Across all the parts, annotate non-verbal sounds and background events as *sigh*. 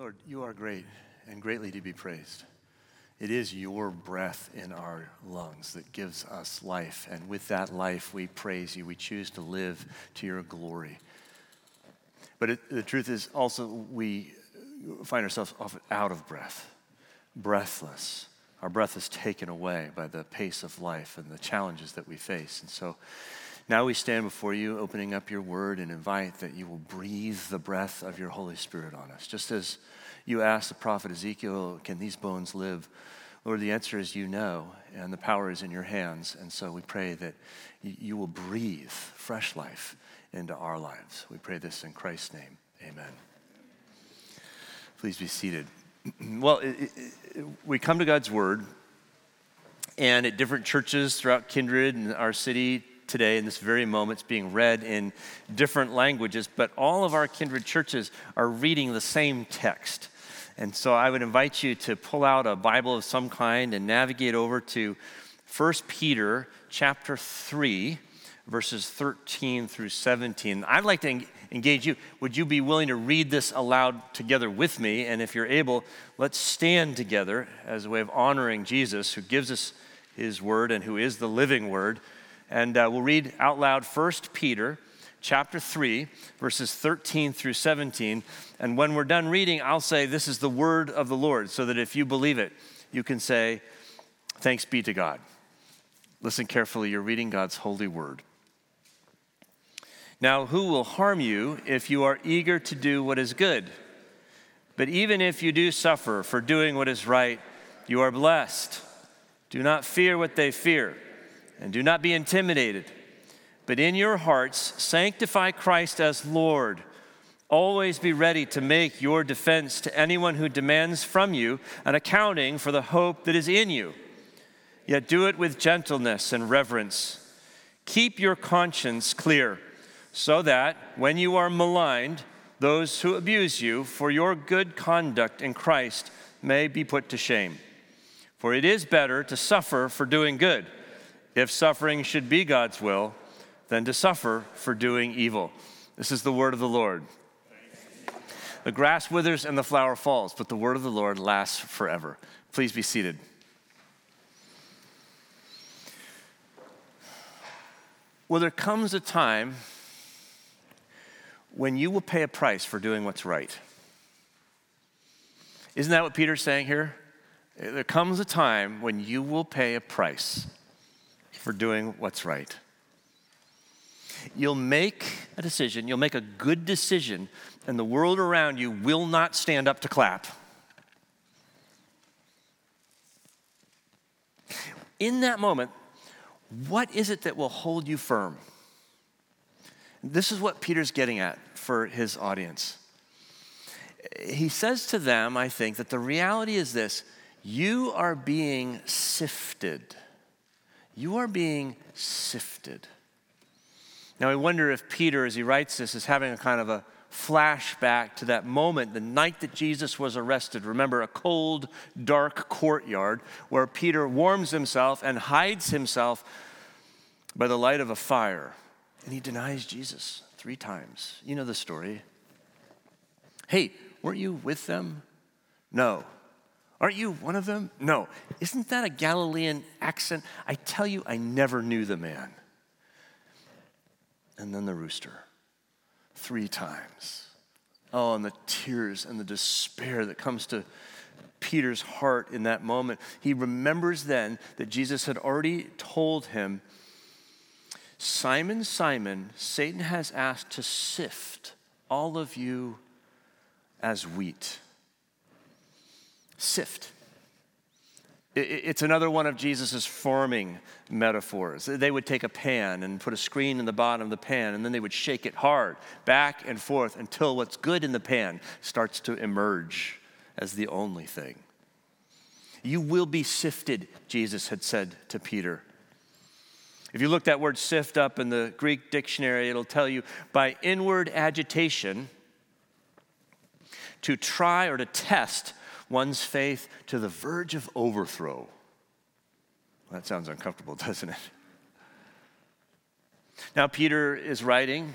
Lord, you are great and greatly to be praised. It is your breath in our lungs that gives us life. And with that life, we praise you. We choose to live to your glory. But it, the truth is also, we find ourselves often out of breath, breathless. Our breath is taken away by the pace of life and the challenges that we face. And so now we stand before you, opening up your word, and invite that you will breathe the breath of your Holy Spirit on us. Just as you asked the prophet Ezekiel, Can these bones live? Lord, the answer is you know, and the power is in your hands. And so we pray that you will breathe fresh life into our lives. We pray this in Christ's name. Amen. Please be seated. *clears throat* well, it, it, we come to God's Word, and at different churches throughout Kindred and our city today, in this very moment, it's being read in different languages, but all of our Kindred churches are reading the same text. And so I would invite you to pull out a Bible of some kind and navigate over to 1 Peter chapter 3, verses 13 through 17. I'd like to engage you. Would you be willing to read this aloud together with me? And if you're able, let's stand together as a way of honoring Jesus, who gives us his word and who is the living word. And uh, we'll read out loud 1 Peter chapter 3, verses 13 through 17. And when we're done reading, I'll say, This is the word of the Lord, so that if you believe it, you can say, Thanks be to God. Listen carefully, you're reading God's holy word. Now, who will harm you if you are eager to do what is good? But even if you do suffer for doing what is right, you are blessed. Do not fear what they fear, and do not be intimidated but in your hearts, sanctify Christ as Lord. Always be ready to make your defense to anyone who demands from you an accounting for the hope that is in you. Yet do it with gentleness and reverence. Keep your conscience clear, so that when you are maligned, those who abuse you for your good conduct in Christ may be put to shame. For it is better to suffer for doing good, if suffering should be God's will than to suffer for doing evil. This is the word of the Lord. The grass withers and the flower falls, but the word of the Lord lasts forever. Please be seated. Well, there comes a time when you will pay a price for doing what's right. Isn't that what Peter's saying here? There comes a time when you will pay a price for doing what's right. You'll make a decision, you'll make a good decision, and the world around you will not stand up to clap. In that moment, what is it that will hold you firm? This is what Peter's getting at for his audience. He says to them, I think, that the reality is this you are being sifted. You are being sifted. Now, I wonder if Peter, as he writes this, is having a kind of a flashback to that moment, the night that Jesus was arrested. Remember, a cold, dark courtyard where Peter warms himself and hides himself by the light of a fire. And he denies Jesus three times. You know the story. Hey, weren't you with them? No. Aren't you one of them? No. Isn't that a Galilean accent? I tell you, I never knew the man and then the rooster. Three times. Oh, and the tears and the despair that comes to Peter's heart in that moment. He remembers then that Jesus had already told him, Simon, Simon, Satan has asked to sift all of you as wheat. Sift. It's another one of Jesus' farming metaphors. They would take a pan and put a screen in the bottom of the pan, and then they would shake it hard, back and forth, until what's good in the pan starts to emerge as the only thing. You will be sifted, Jesus had said to Peter. If you look that word sift up in the Greek dictionary, it'll tell you by inward agitation to try or to test one's faith to the verge of overthrow. That sounds uncomfortable, *laughs* doesn't it? Now, Peter is writing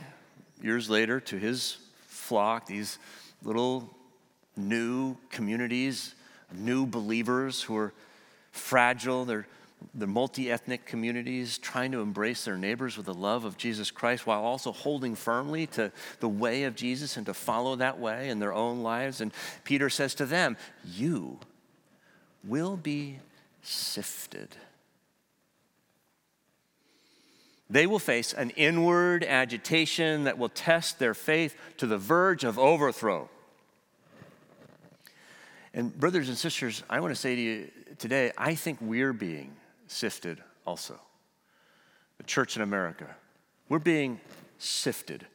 years later to his flock, these little new communities, new believers who are fragile. They're, they're multi ethnic communities trying to embrace their neighbors with the love of Jesus Christ while also holding firmly to the way of Jesus and to follow that way in their own lives. And Peter says to them, You will be sifted. They will face an inward agitation that will test their faith to the verge of overthrow. And, brothers and sisters, I want to say to you today, I think we're being sifted also. The church in America, we're being sifted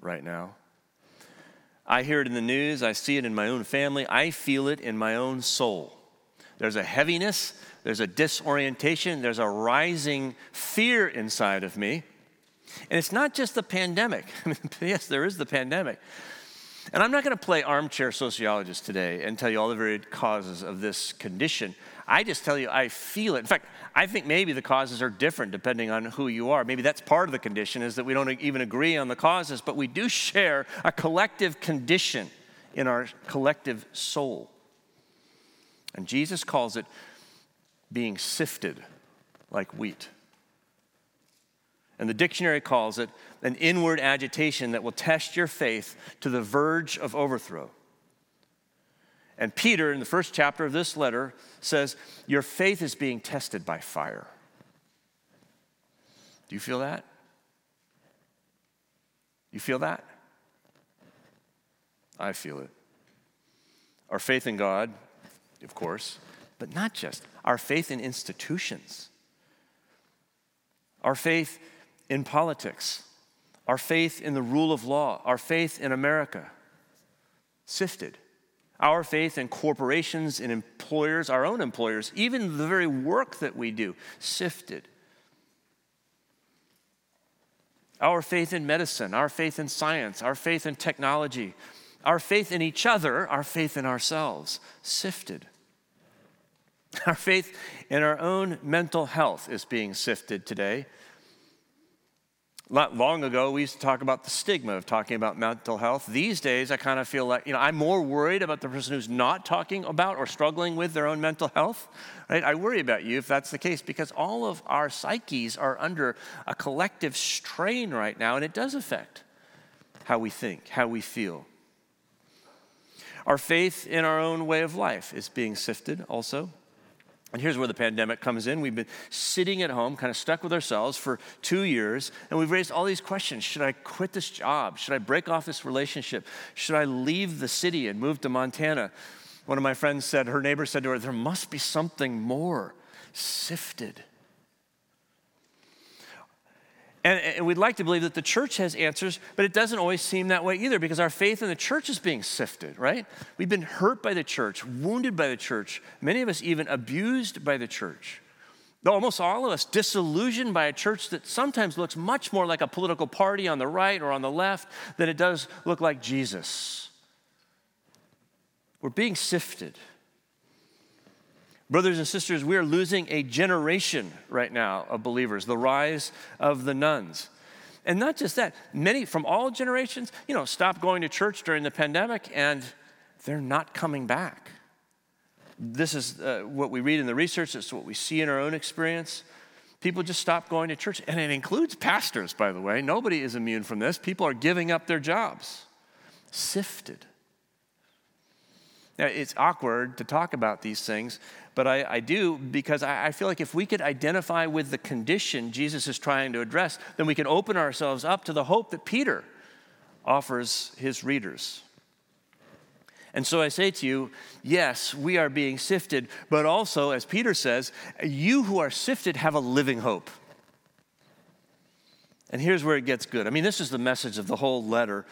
right now. I hear it in the news, I see it in my own family, I feel it in my own soul. There's a heaviness, there's a disorientation, there's a rising fear inside of me. And it's not just the pandemic. *laughs* I mean, *laughs* yes, there is the pandemic. And I'm not going to play armchair sociologist today and tell you all the varied causes of this condition. I just tell you, I feel it. In fact, I think maybe the causes are different depending on who you are. Maybe that's part of the condition is that we don't even agree on the causes, but we do share a collective condition in our collective soul. And Jesus calls it being sifted like wheat. And the dictionary calls it an inward agitation that will test your faith to the verge of overthrow. And Peter, in the first chapter of this letter, says, Your faith is being tested by fire. Do you feel that? You feel that? I feel it. Our faith in God, of course, but not just. Our faith in institutions, our faith in politics, our faith in the rule of law, our faith in America, sifted. Our faith in corporations and employers, our own employers, even the very work that we do, sifted. Our faith in medicine, our faith in science, our faith in technology, our faith in each other, our faith in ourselves, sifted. *laughs* Our faith in our own mental health is being sifted today not long ago, we used to talk about the stigma of talking about mental health. These days, I kind of feel like, you know, I'm more worried about the person who's not talking about or struggling with their own mental health. Right? I worry about you if that's the case because all of our psyches are under a collective strain right now, and it does affect how we think, how we feel. Our faith in our own way of life is being sifted also. And here's where the pandemic comes in. We've been sitting at home, kind of stuck with ourselves for two years, and we've raised all these questions. Should I quit this job? Should I break off this relationship? Should I leave the city and move to Montana? One of my friends said, her neighbor said to her, There must be something more sifted. And, and, we'd like to believe that the church has answers, but it doesn't always seem that way either because our faith in the church is being sifted, right? We've been hurt by the church, wounded by the church, many of us even abused by the church. Almost all of us disillusioned by a church that sometimes looks much more like a political party on the right or on the left than it does look like Jesus. We're being sifted. Brothers and sisters, we are losing a generation right now of believers, the rise of the nones. And not just that, many from all generations, you know, stopped going to church during the pandemic and they're not coming back. This is uh, what we read in the research, it's what we see in our own experience. People just stop going to church, and it includes pastors, by the way. Nobody is immune from this. People are giving up their jobs, sifted. Now, it's awkward to talk about these things, but I, I do because I, I, feel like if we could identify with the condition Jesus is trying to address, then we can open ourselves up to the hope that Peter offers his readers. And so I say to you, yes, we are being sifted, but also, as Peter says, you who are sifted have a living hope. And here's where it gets good. I mean, this is the message of the whole letter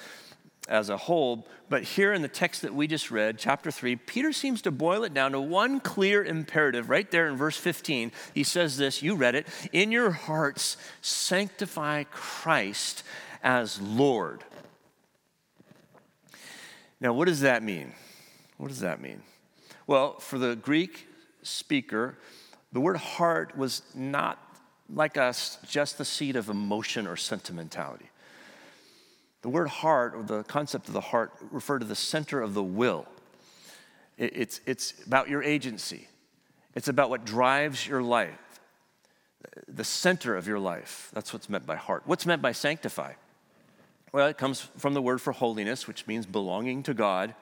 as a whole. But here in the text that we just read, chapter 3, Peter seems to boil it down to one clear imperative right there in verse 15. He says this, you read it, in your hearts sanctify Christ as Lord. Now, what does that mean? What does that mean? Well, for the Greek speaker, the word heart was not like us just the seat of emotion or sentimentality. The word heart, or the concept of the heart, refer to the center of the will. It's, it's about your agency, it's about what drives your life, the center of your life. That's what's meant by heart. What's meant by sanctify? Well, it comes from the word for holiness, which means belonging to God.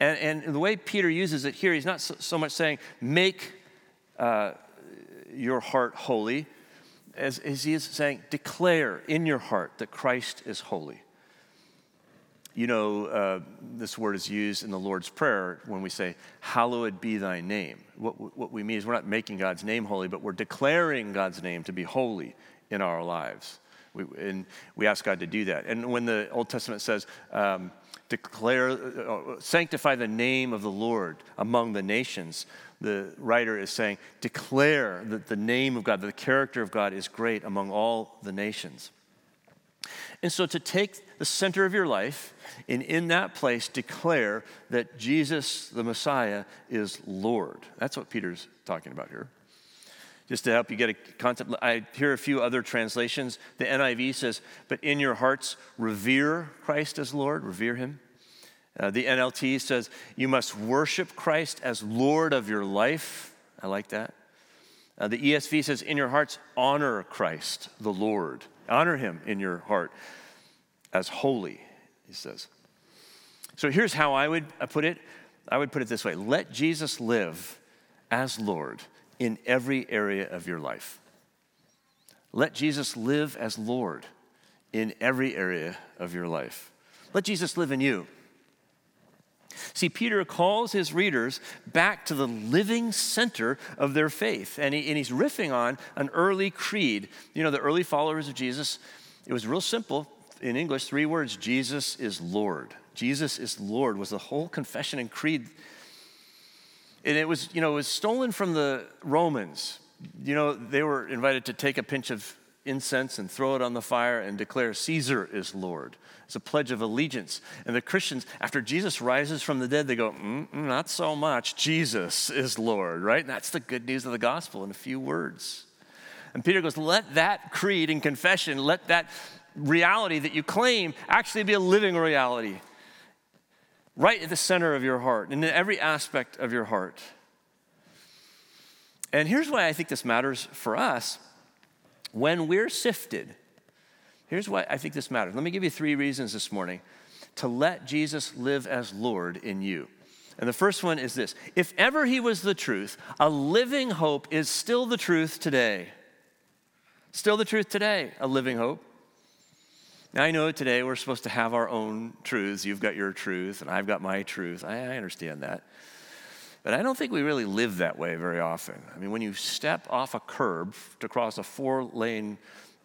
And, and the way Peter uses it here, he's not so, so much saying, make uh, your heart holy, as, as he is saying, declare in your heart that Christ is holy. You know, uh, this word is used in the Lord's Prayer when we say, Hallowed be thy name. What, what we mean is we're not making God's name holy, but we're declaring God's name to be holy in our lives. We, and we ask God to do that. And when the Old Testament says, um, declare, uh, sanctify the name of the Lord among the nations, the writer is saying, declare that the name of God, the character of God is great among all the nations. And so to take the center of your life and in that place declare that Jesus, the Messiah, is Lord. That's what Peter's talking about here. Just to help you get a concept, I hear a few other translations. The NIV says, But in your hearts, revere Christ as Lord, revere him. Uh, the NLT says, You must worship Christ as Lord of your life. I like that. Uh, the ESV says, In your hearts, honor Christ, the Lord. Honor him in your heart as holy, he says. So here's how I would put it I would put it this way let Jesus live as Lord in every area of your life. Let Jesus live as Lord in every area of your life. Let Jesus live in you. See, Peter calls his readers back to the living center of their faith, and, he, and he's riffing on an early creed. You know, the early followers of Jesus, it was real simple in English, three words Jesus is Lord. Jesus is Lord was the whole confession and creed. And it was, you know, it was stolen from the Romans. You know, they were invited to take a pinch of incense and throw it on the fire and declare Caesar is Lord. It's a pledge of allegiance. And the Christians, after Jesus rises from the dead, they go, not so much. Jesus is Lord, right? And that's the good news of the gospel in a few words. And Peter goes, let that creed and confession, let that reality that you claim actually be a living reality right at the center of your heart and in every aspect of your heart. And here's why I think this matters for us. When we're sifted, here's why I think this matters. Let me give you three reasons this morning to let Jesus live as Lord in you. And the first one is this if ever he was the truth, a living hope is still the truth today. Still the truth today, a living hope. Now, I know today we're supposed to have our own truths. You've got your truth, and I've got my truth. I, I understand that. But I don't think we really live that way very often. I mean, when you step off a curb to cross a four lane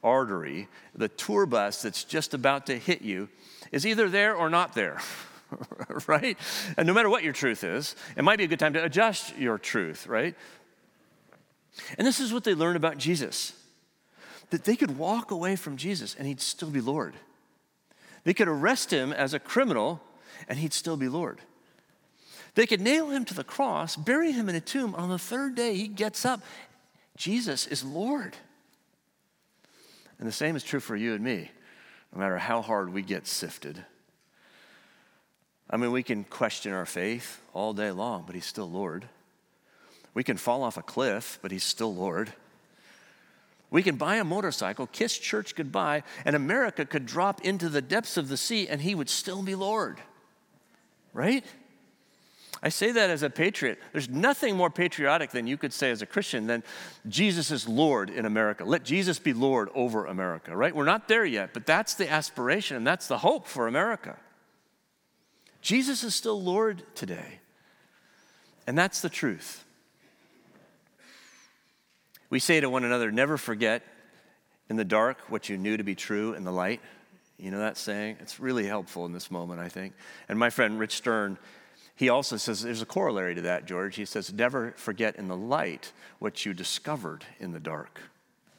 artery, the tour bus that's just about to hit you is either there or not there. *laughs* right? And no matter what your truth is, it might be a good time to adjust your truth, right? And this is what they learned about Jesus that they could walk away from Jesus and he'd still be Lord. They could arrest him as a criminal and he'd still be Lord. They could nail him to the cross, bury him in a tomb. On the third day, he gets up. Jesus is Lord. And the same is true for you and me, no matter how hard we get sifted. I mean, we can question our faith all day long, but he's still Lord. We can fall off a cliff, but he's still Lord. We can buy a motorcycle, kiss church goodbye, and America could drop into the depths of the sea and he would still be Lord. Right? I say that as a patriot. There's nothing more patriotic than you could say as a Christian than Jesus is Lord in America. Let Jesus be Lord over America, right? We're not there yet, but that's the aspiration and that's the hope for America. Jesus is still Lord today. And that's the truth. We say to one another, never forget in the dark what you knew to be true in the light. You know that saying? It's really helpful in this moment, I think. And my friend Rich Stern, he also says there's a corollary to that, George. He says, never forget in the light what you discovered in the dark.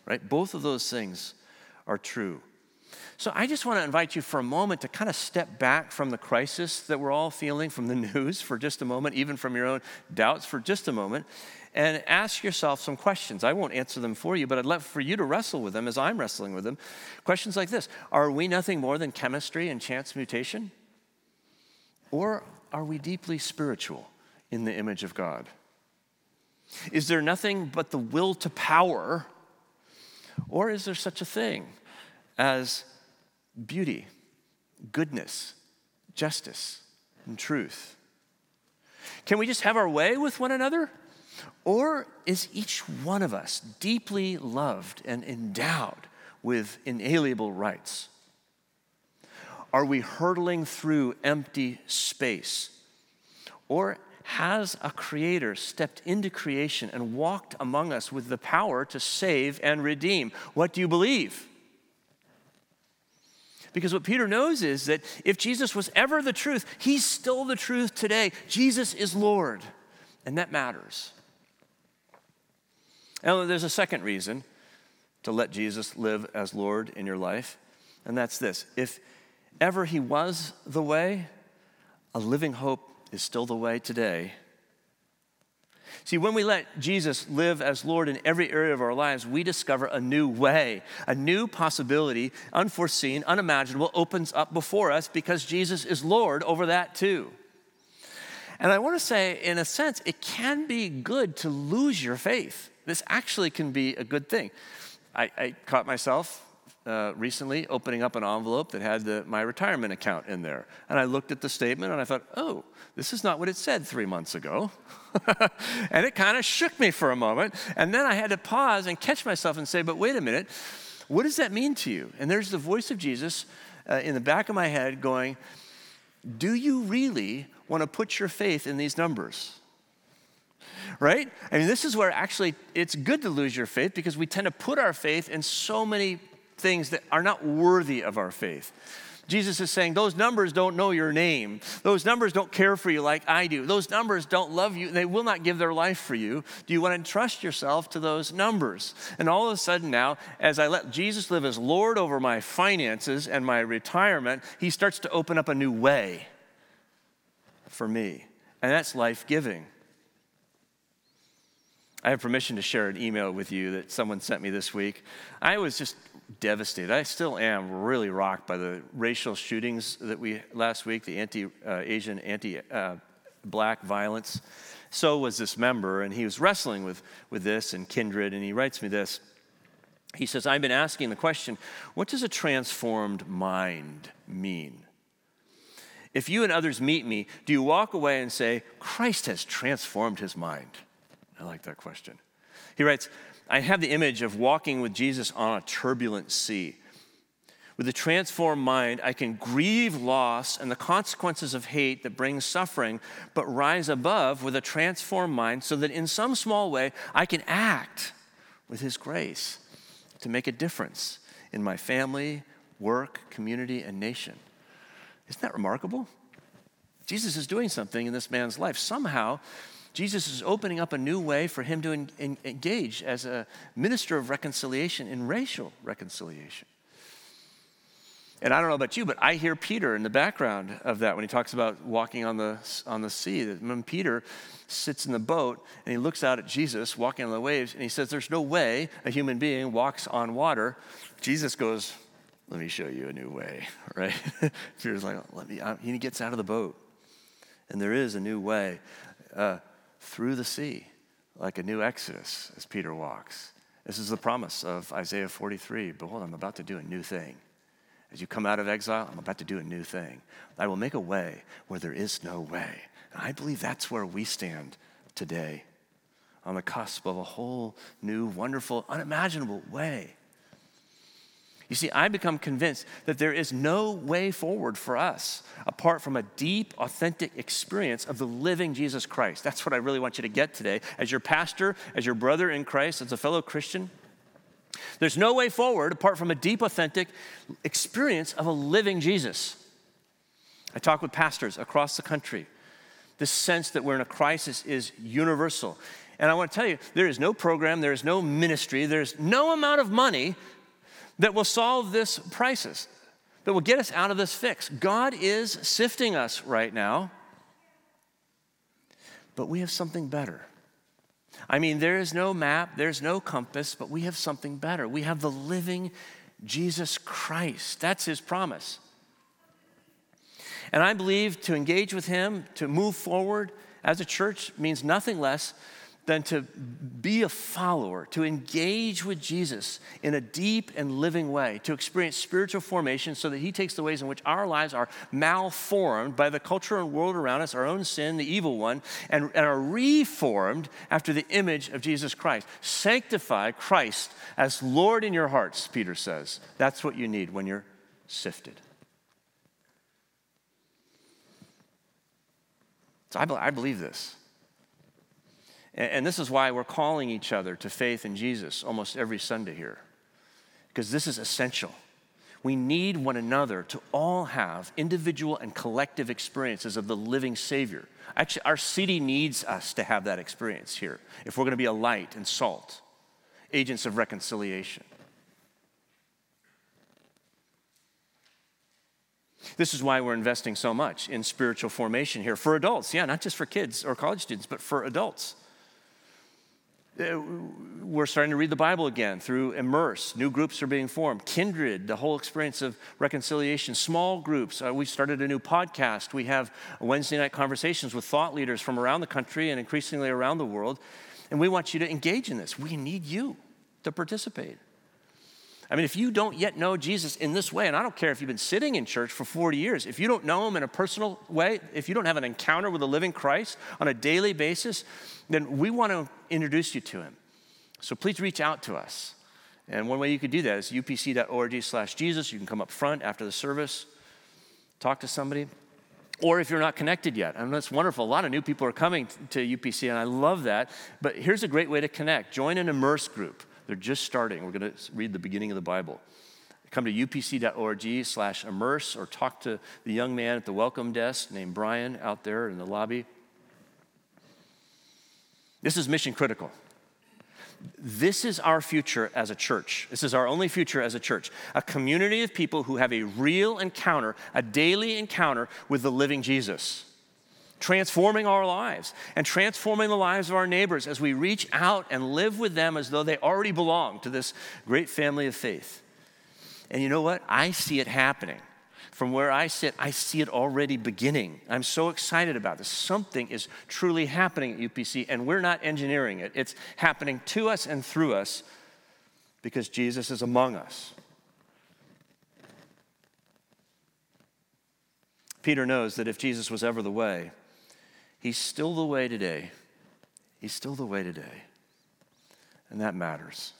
Right? Both of those things are true. So I just want to invite you for a moment to kind of step back from the crisis that we're all feeling from the *laughs* news for just a moment, even from your own doubts for just a moment, and ask yourself some questions. I won't answer them for you, but I'd love for you to wrestle with them as I'm wrestling with them. Questions like this Are we nothing more than chemistry and chance mutation? Or are we deeply spiritual? in the image of God? Is there nothing but the will to power, or is there such a thing as beauty, goodness, justice, and truth? Can we just have our way with one another? Or is each one of us deeply loved and endowed with inalienable rights? Are we hurtling through empty space? Or has a creator stepped into creation and walked among us with the power to save and redeem? What do you believe? Because what Peter knows is that if Jesus was ever the truth, he's still the truth today. Jesus is Lord, and that matters. And there's a second reason to let Jesus live as Lord in your life, and that's this. If ever he was the way, a living hope is still the way today. See, when we let Jesus live as Lord in every area of our lives, we discover a new way, a new possibility, unforeseen, unimaginable, opens up before us because Jesus is Lord over that too. And I want to say, in a sense, it can be good to lose your faith. This actually can be a good thing. I, I caught myself uh, recently opening up an envelope that had the, my retirement account in there. And I looked at the statement and I thought, oh, this is not what it said three months ago. *laughs* and it kind of shook me for a moment. And then I had to pause and catch myself and say, but wait a minute, what does that mean to you? And there's the voice of Jesus uh, in the back of my head going, do you really want to put your faith in these numbers? right? I mean, this is where actually it's good to lose your faith because we tend to put our faith in so many things that are not worthy of our faith. Jesus is saying, Those numbers don't know your name. Those numbers don't care for you like I do. Those numbers don't love you. They will not give their life for you. Do you want to entrust yourself to those numbers? And all of a sudden, now, as I let Jesus live as Lord over my finances and my retirement, He starts to open up a new way for me. And that's life giving. I have permission to share an email with you that someone sent me this week. I was just devastated. I still am really rocked by the racial shootings that we last week, the anti-Asian, uh, anti-black uh, violence. So was this member, and he was wrestling with, with this and kindred, and he writes me this. He says, I've been asking the question, what does a transformed mind mean? If you and others meet me, do you walk away and say, Christ has transformed his mind? I like that question. He writes, I have the image of walking with Jesus on a turbulent sea. With a transformed mind, I can grieve loss and the consequences of hate that brings suffering, but rise above with a transformed mind so that in some small way I can act with His grace to make a difference in my family, work, community, and nation. Isn't that remarkable? Jesus is doing something in this man's life. Somehow, Jesus is opening up a new way for him to en- en- engage as a minister of reconciliation in racial reconciliation. And I don't know about you, but I hear Peter in the background of that when he talks about walking on the, on the sea. When Peter sits in the boat and he looks out at Jesus walking on the waves and he says, There's no way a human being walks on water. Jesus goes, Let me show you a new way, *laughs* right? *laughs* Peter's like, Let me, he gets out of the boat. And there is a new way. Uh, through the sea, like a new exodus as Peter walks. This is the promise of Isaiah 43 Behold, I'm about to do a new thing. As you come out of exile, I'm about to do a new thing. I will make a way where there is no way. And I believe that's where we stand today, on the cusp of a whole new, wonderful, unimaginable way. You see, I become convinced that there is no way forward for us apart from a deep, authentic experience of the living Jesus Christ. That's what I really want you to get today. As your pastor, as your brother in Christ, as a fellow Christian, there's no way forward apart from a deep, authentic experience of a living Jesus. I talk with pastors across the country. This sense that we're in a crisis is universal. And I want to tell you, there is no program, there is no ministry, there's no amount of money that will solve this crisis, that will get us out of this fix. God is sifting us right now, but we have something better. I mean, there is no map, there's no compass, but we have something better. We have the living Jesus Christ. That's his promise. And I believe to engage with him, to move forward as a church means nothing less than to be a follower, to engage with Jesus in a deep and living way, to experience spiritual formation so that He takes the ways in which our lives are malformed by the culture and world around us, our own sin, the evil one, and, and are reformed after the image of Jesus Christ. Sanctify Christ as Lord in your hearts, Peter says. That's what you need when you're sifted. So I, I believe this. And this is why we're calling each other to faith in Jesus almost every Sunday here, because this is essential. We need one another to all have individual and collective experiences of the living Savior. Actually, our city needs us to have that experience here if we're going to be a light and salt, agents of reconciliation. This is why we're investing so much in spiritual formation here for adults. Yeah, not just for kids or college students, but for adults. Uh, we're starting to read the Bible again through Immerse. New groups are being formed. Kindred, the whole experience of reconciliation. Small groups. Uh, we started a new podcast. We have Wednesday night conversations with thought leaders from around the country and increasingly around the world. And we want you to engage in this. We need you to participate. I mean, if you don't yet know Jesus in this way, and I don't care if you've been sitting in church for 40 years, if you don't know him in a personal way, if you don't have an encounter with the living Christ on a daily basis, then we want to introduce you to him. So please reach out to us. And one way you could do that is upc.org slash Jesus. You can come up front after the service, talk to somebody. Or if you're not connected yet, I mean, that's wonderful. A lot of new people are coming to UPC, and I love that. But here's a great way to connect join an immerse group. They're just starting. We're going to read the beginning of the Bible. Come to upc.org slash immerse or talk to the young man at the welcome desk named Brian out there in the lobby. This is mission critical. This is our future as a church. This is our only future as a church. A community of people who have a real encounter, a daily encounter with the living Jesus transforming our lives and transforming the lives of our neighbors as we reach out and live with them as though they already belong to this great family of faith. And you know what? I see it happening. From where I sit, I see it already beginning. I'm so excited about this. Something is truly happening at UPC, and we're not engineering it. It's happening to us and through us because Jesus is among us. Peter knows that if Jesus was ever the way, He's still the way today. He's still the way today. And that matters.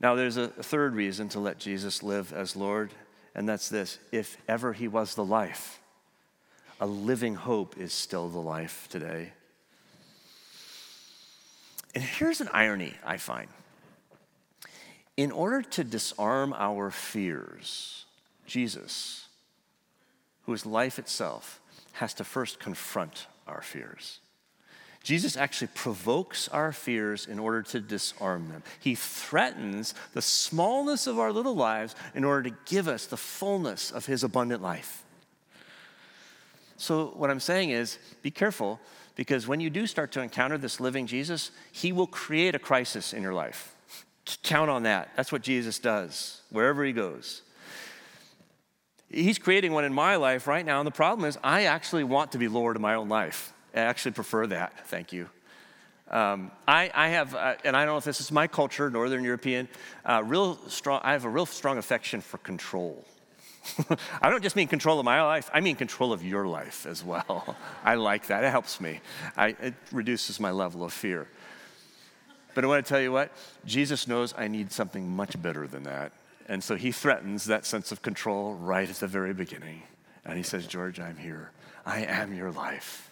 Now, there's a third reason to let Jesus live as Lord, and that's this if ever he was the life, a living hope is still the life today. And here's an irony I find. In order to disarm our fears, Jesus, who is life itself, has to first confront our fears. Jesus actually provokes our fears in order to disarm them. He threatens the smallness of our little lives in order to give us the fullness of his abundant life. So, what I'm saying is be careful because when you do start to encounter this living Jesus, he will create a crisis in your life. Count on that. That's what Jesus does wherever he goes. He's creating one in my life right now, and the problem is I actually want to be Lord of my own life. I actually prefer that. Thank you. Um, I, I, have, uh, and I don't know if this is my culture, Northern European, uh, real strong, I have a real strong affection for control. *laughs* I don't just mean control of my life, I mean control of your life as well. *laughs* I like that. It helps me, I, it reduces my level of fear. But I want to tell you what, Jesus knows I need something much better than that. And so he threatens that sense of control right at the very beginning. And he says, George, I'm here. I am your life.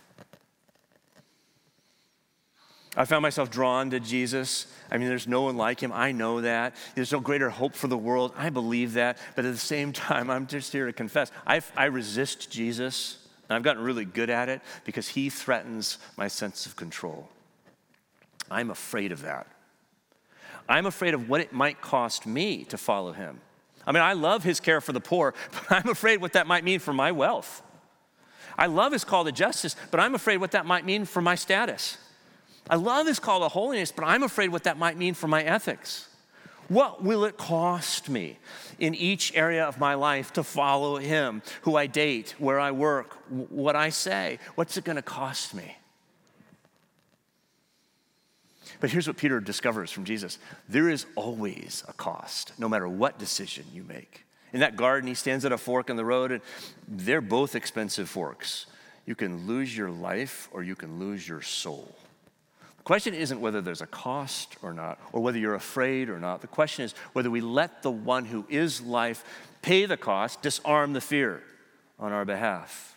I found myself drawn to Jesus. I mean, there's no one like him. I know that. There's no greater hope for the world. I believe that. But at the same time, I'm just here to confess I, I resist Jesus. And I've gotten really good at it because he threatens my sense of control. I'm afraid of that. I'm afraid of what it might cost me to follow him. I mean, I love his care for the poor, *laughs* but I'm afraid what that might mean for my wealth. I love his call to justice, but I'm afraid what that might mean for my status. I love his call to holiness, but I'm afraid what that might mean for my ethics. What will it cost me in each area of my life to follow him? Who I date, where I work, what I say? What's it going to cost me? But here's what Peter discovers from Jesus there is always a cost, no matter what decision you make. In that garden, he stands at a fork in the road, and they're both expensive forks. You can lose your life or you can lose your soul. The question isn't whether there's a cost or not, or whether you're afraid or not. The question is whether we let the one who is life pay the cost, disarm the fear on our behalf.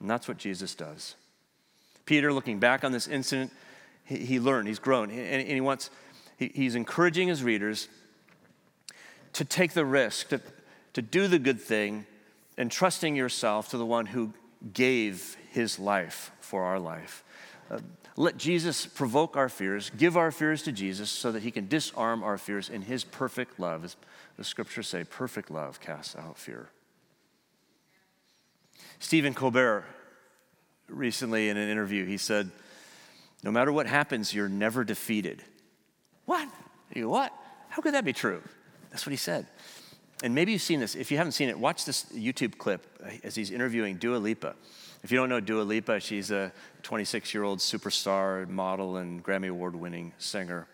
And that's what Jesus does. Peter, looking back on this incident, he, he learned, he's grown, and, and he wants, he, he's encouraging his readers to take the risk, to, to do the good thing, and trusting yourself to the one who gave his life for our life. Uh, let Jesus provoke our fears, give our fears to Jesus so that he can disarm our fears in his perfect love. As the scriptures say, perfect love casts out fear. Stephen Colbert recently in an interview, he said, No matter what happens, you're never defeated. What? You what? How could that be true? That's what he said. And maybe you've seen this. If you haven't seen it, watch this YouTube clip as he's interviewing Dua Lipa. If you don't know Dua Lipa, she's a 26 year old superstar, model, and Grammy Award winning singer.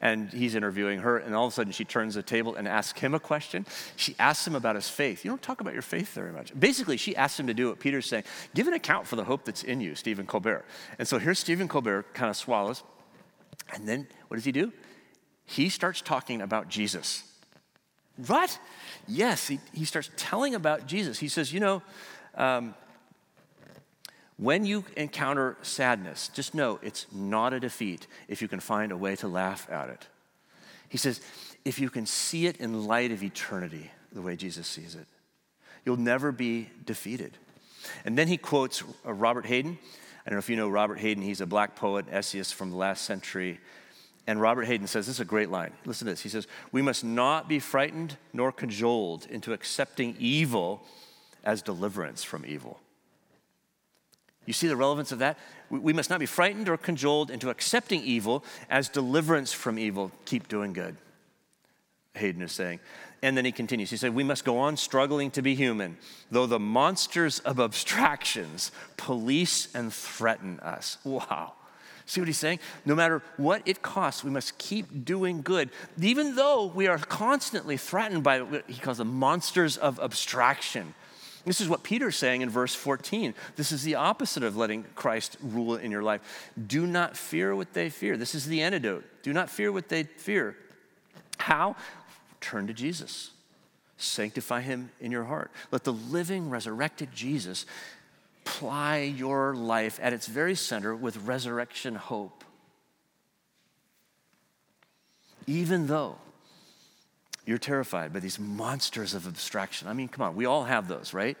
And he's interviewing her, and all of a sudden she turns the table and asks him a question. She asks him about his faith. You don't talk about your faith very much. Basically, she asks him to do what Peter's saying give an account for the hope that's in you, Stephen Colbert. And so here's Stephen Colbert kind of swallows. And then what does he do? He starts talking about Jesus. What? Yes, he, he starts telling about Jesus. He says, You know, um, when you encounter sadness, just know it's not a defeat if you can find a way to laugh at it. He says, if you can see it in light of eternity, the way Jesus sees it, you'll never be defeated. And then he quotes uh, Robert Hayden. I don't know if you know Robert Hayden, he's a black poet, essayist from the last century. And Robert Hayden says, this is a great line. Listen to this. He says, We must not be frightened nor cajoled into accepting evil as deliverance from evil. You see the relevance of that? We must not be frightened or cajoled into accepting evil as deliverance from evil. Keep doing good, Hayden is saying. And then he continues. He said, We must go on struggling to be human, though the monsters of abstractions police and threaten us. Wow. See what he's saying? No matter what it costs, we must keep doing good, even though we are constantly threatened by what he calls the monsters of abstraction. This is what Peter's saying in verse 14. This is the opposite of letting Christ rule in your life. Do not fear what they fear. This is the antidote. Do not fear what they fear. How? Turn to Jesus. Sanctify him in your heart. Let the living, resurrected Jesus ply your life at its very center with resurrection hope. Even though you're terrified by these monsters of abstraction. I mean, come on, we all have those, right?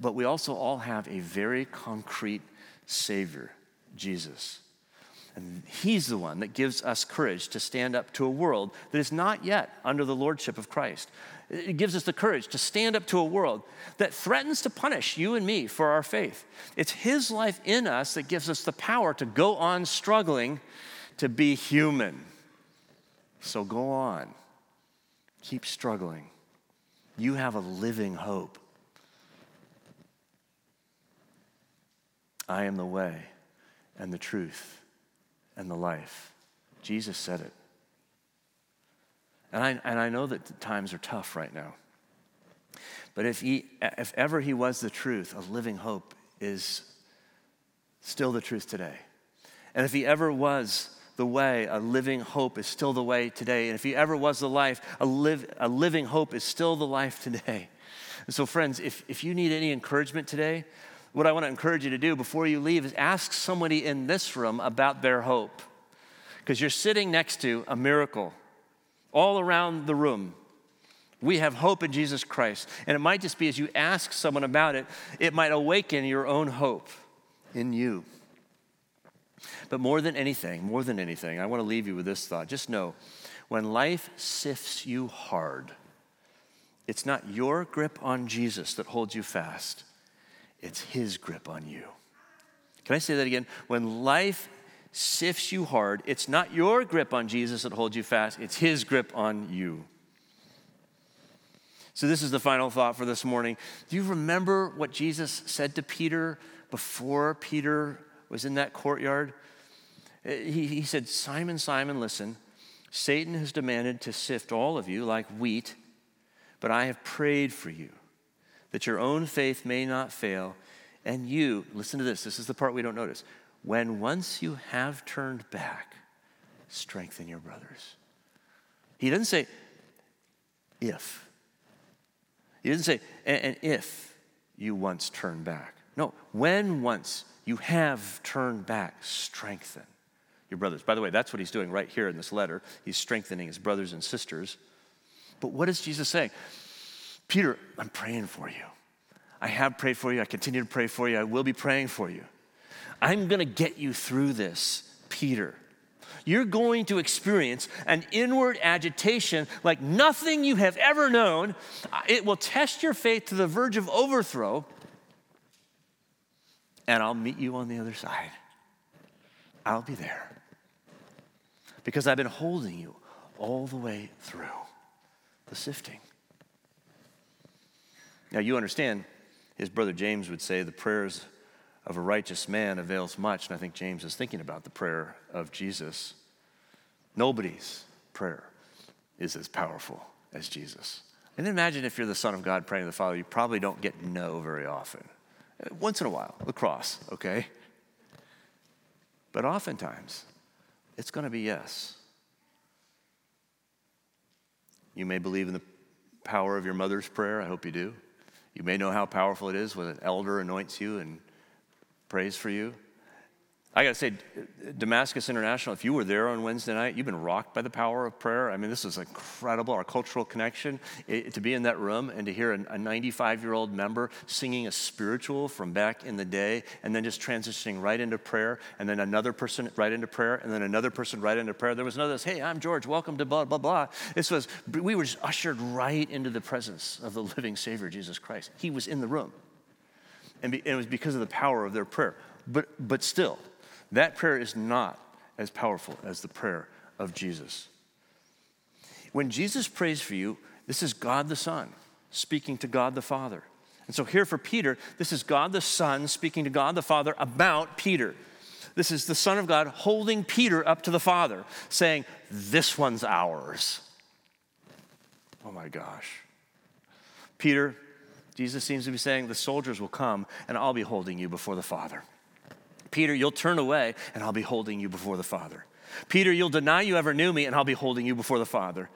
But we also all have a very concrete Savior, Jesus. And He's the one that gives us courage to stand up to a world that is not yet under the lordship of Christ. It gives us the courage to stand up to a world that threatens to punish you and me for our faith. It's His life in us that gives us the power to go on struggling to be human. So go on, keep struggling. You have a living hope. I am the way and the truth and the life. Jesus said it. And I, and I know that times are tough right now. But if, he, if ever he was the truth, a living hope is still the truth today. And if he ever was the way, a living hope is still the way today. And if he ever was the life, a, live, a living hope is still the life today. And so, friends, if, if you need any encouragement today, what I want to encourage you to do before you leave is ask somebody in this room about their hope. Because you're sitting next to a miracle all around the room. We have hope in Jesus Christ. And it might just be as you ask someone about it, it might awaken your own hope in you. But more than anything, more than anything, I want to leave you with this thought. Just know when life sifts you hard, it's not your grip on Jesus that holds you fast, it's His grip on you. Can I say that again? When life sifts you hard, it's not your grip on Jesus that holds you fast, it's his grip on you. So, this is the final thought for this morning. Do you remember what Jesus said to Peter before Peter was in that courtyard? Uh, he, he said, Simon, Simon, listen, Satan has demanded to sift all of you like wheat, but I have prayed for you that your own faith may not fail. And you, listen to this, this is the part we don't notice. When once you have turned back, strengthen your brothers. He doesn't say if. He doesn't say, and if you once turn back. No, when once you have turned back, strengthen your brothers. By the way, that's what he's doing right here in this letter. He's strengthening his brothers and sisters. But what is Jesus saying? Peter, I'm praying for you. I have prayed for you. I continue to pray for you. I will be praying for you. I'm going to get you through this, Peter. You're going to experience an inward agitation like nothing you have ever known. It will test your faith to the verge of overthrow, and I'll meet you on the other side. I'll be there because I've been holding you all the way through the sifting. Now, you understand, his brother James would say, the prayers of a righteous man avails much. And I think James is thinking about the prayer of Jesus. Nobody's prayer is as powerful as Jesus. And imagine if you're the Son of God praying to the Father, you probably don't get no very often. Once in a while, the cross, okay? But oftentimes, it's going to be yes. You may believe in the power of your mother's prayer. I hope you do. You may know how powerful it is when an elder anoints you and prays for you. I got to say, Damascus International, if you were there on Wednesday night, you've been rocked by the power of prayer. I mean, this is incredible, our cultural connection. It, to be in that room and to hear a 95 year old member singing a spiritual from back in the day and then just transitioning right into prayer, and then another person right into prayer, and then another person right into prayer. There was another, hey, I'm George, welcome to blah, blah, blah. This was, we were just ushered right into the presence of the living Savior, Jesus Christ. He was in the room. And, be, and it was because of the power of their prayer. But, but still, that prayer is not as powerful as the prayer of Jesus. When Jesus prays for you, this is God the Son speaking to God the Father. And so, here for Peter, this is God the Son speaking to God the Father about Peter. This is the Son of God holding Peter up to the Father, saying, This one's ours. Oh my gosh. Peter, Jesus seems to be saying, The soldiers will come, and I'll be holding you before the Father. Peter, you'll turn away and I'll be holding you before the Father. Peter, you'll deny you ever knew me and I'll be holding you before the Father.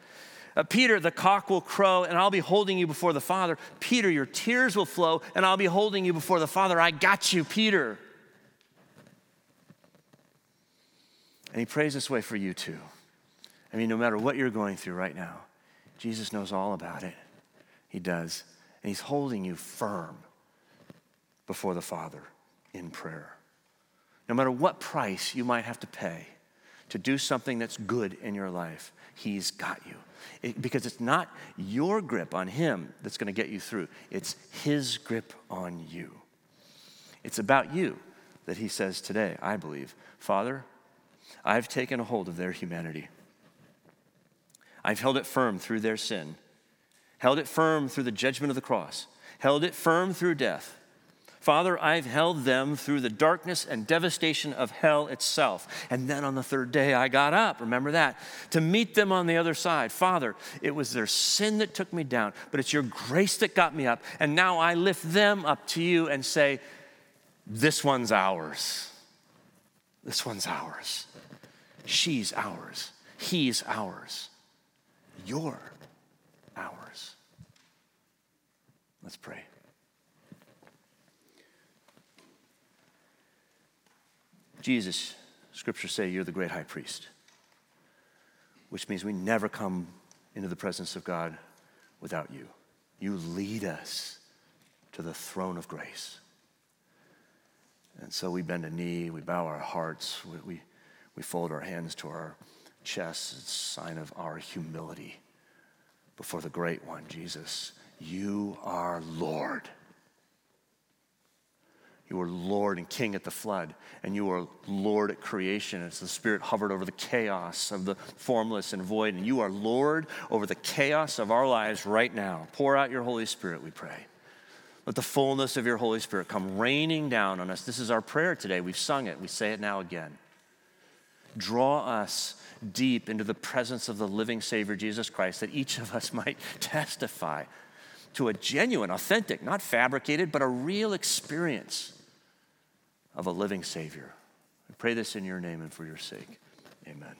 Uh, Peter, the cock will crow and I'll be holding you before the Father. Peter, your tears will flow and I'll be holding you before the Father. I got you, Peter. And he prays this way for you too. I mean, no matter what you're going through right now, Jesus knows all about it. He does. And he's holding you firm before the Father in prayer no matter what price you might have to pay to do something that's good in your life, He's got you. It, because it's not your grip on Him that's going to get you through, it's His grip on you. It's about you that He says today, I believe, Father, I've taken a hold of their humanity. I've held it firm through their sin, held it firm through the judgment of the cross, held it firm through death. Father, I've held them through the darkness and devastation of hell itself. And then on the third day, I got up, remember that, to meet them on the other side. Father, it was their sin that took me down, but it's your grace that got me up. And now I lift them up to you and say, This one's ours. This one's ours. She's ours. He's ours. You're ours. Let's pray. Jesus, scriptures say you're the great high priest, which means we never come into the presence of God without you. You lead us to the throne of grace. And so we bend a knee, we bow our hearts, we, we, we fold our hands to our chests. It's a sign of our humility before the great one, Jesus. You are Lord. You were Lord and King at the flood, and you are Lord at creation as the Spirit hovered over the chaos of the formless and void. And you are Lord over the chaos of our lives right now. Pour out your Holy Spirit, we pray. Let the fullness of your Holy Spirit come raining down on us. This is our prayer today. We've sung it, we say it now again. Draw us deep into the presence of the living Savior, Jesus Christ, that each of us *laughs* might testify to a genuine, authentic, not fabricated, but a real experience of a living Savior. We pray this in your name and for your sake. Amen.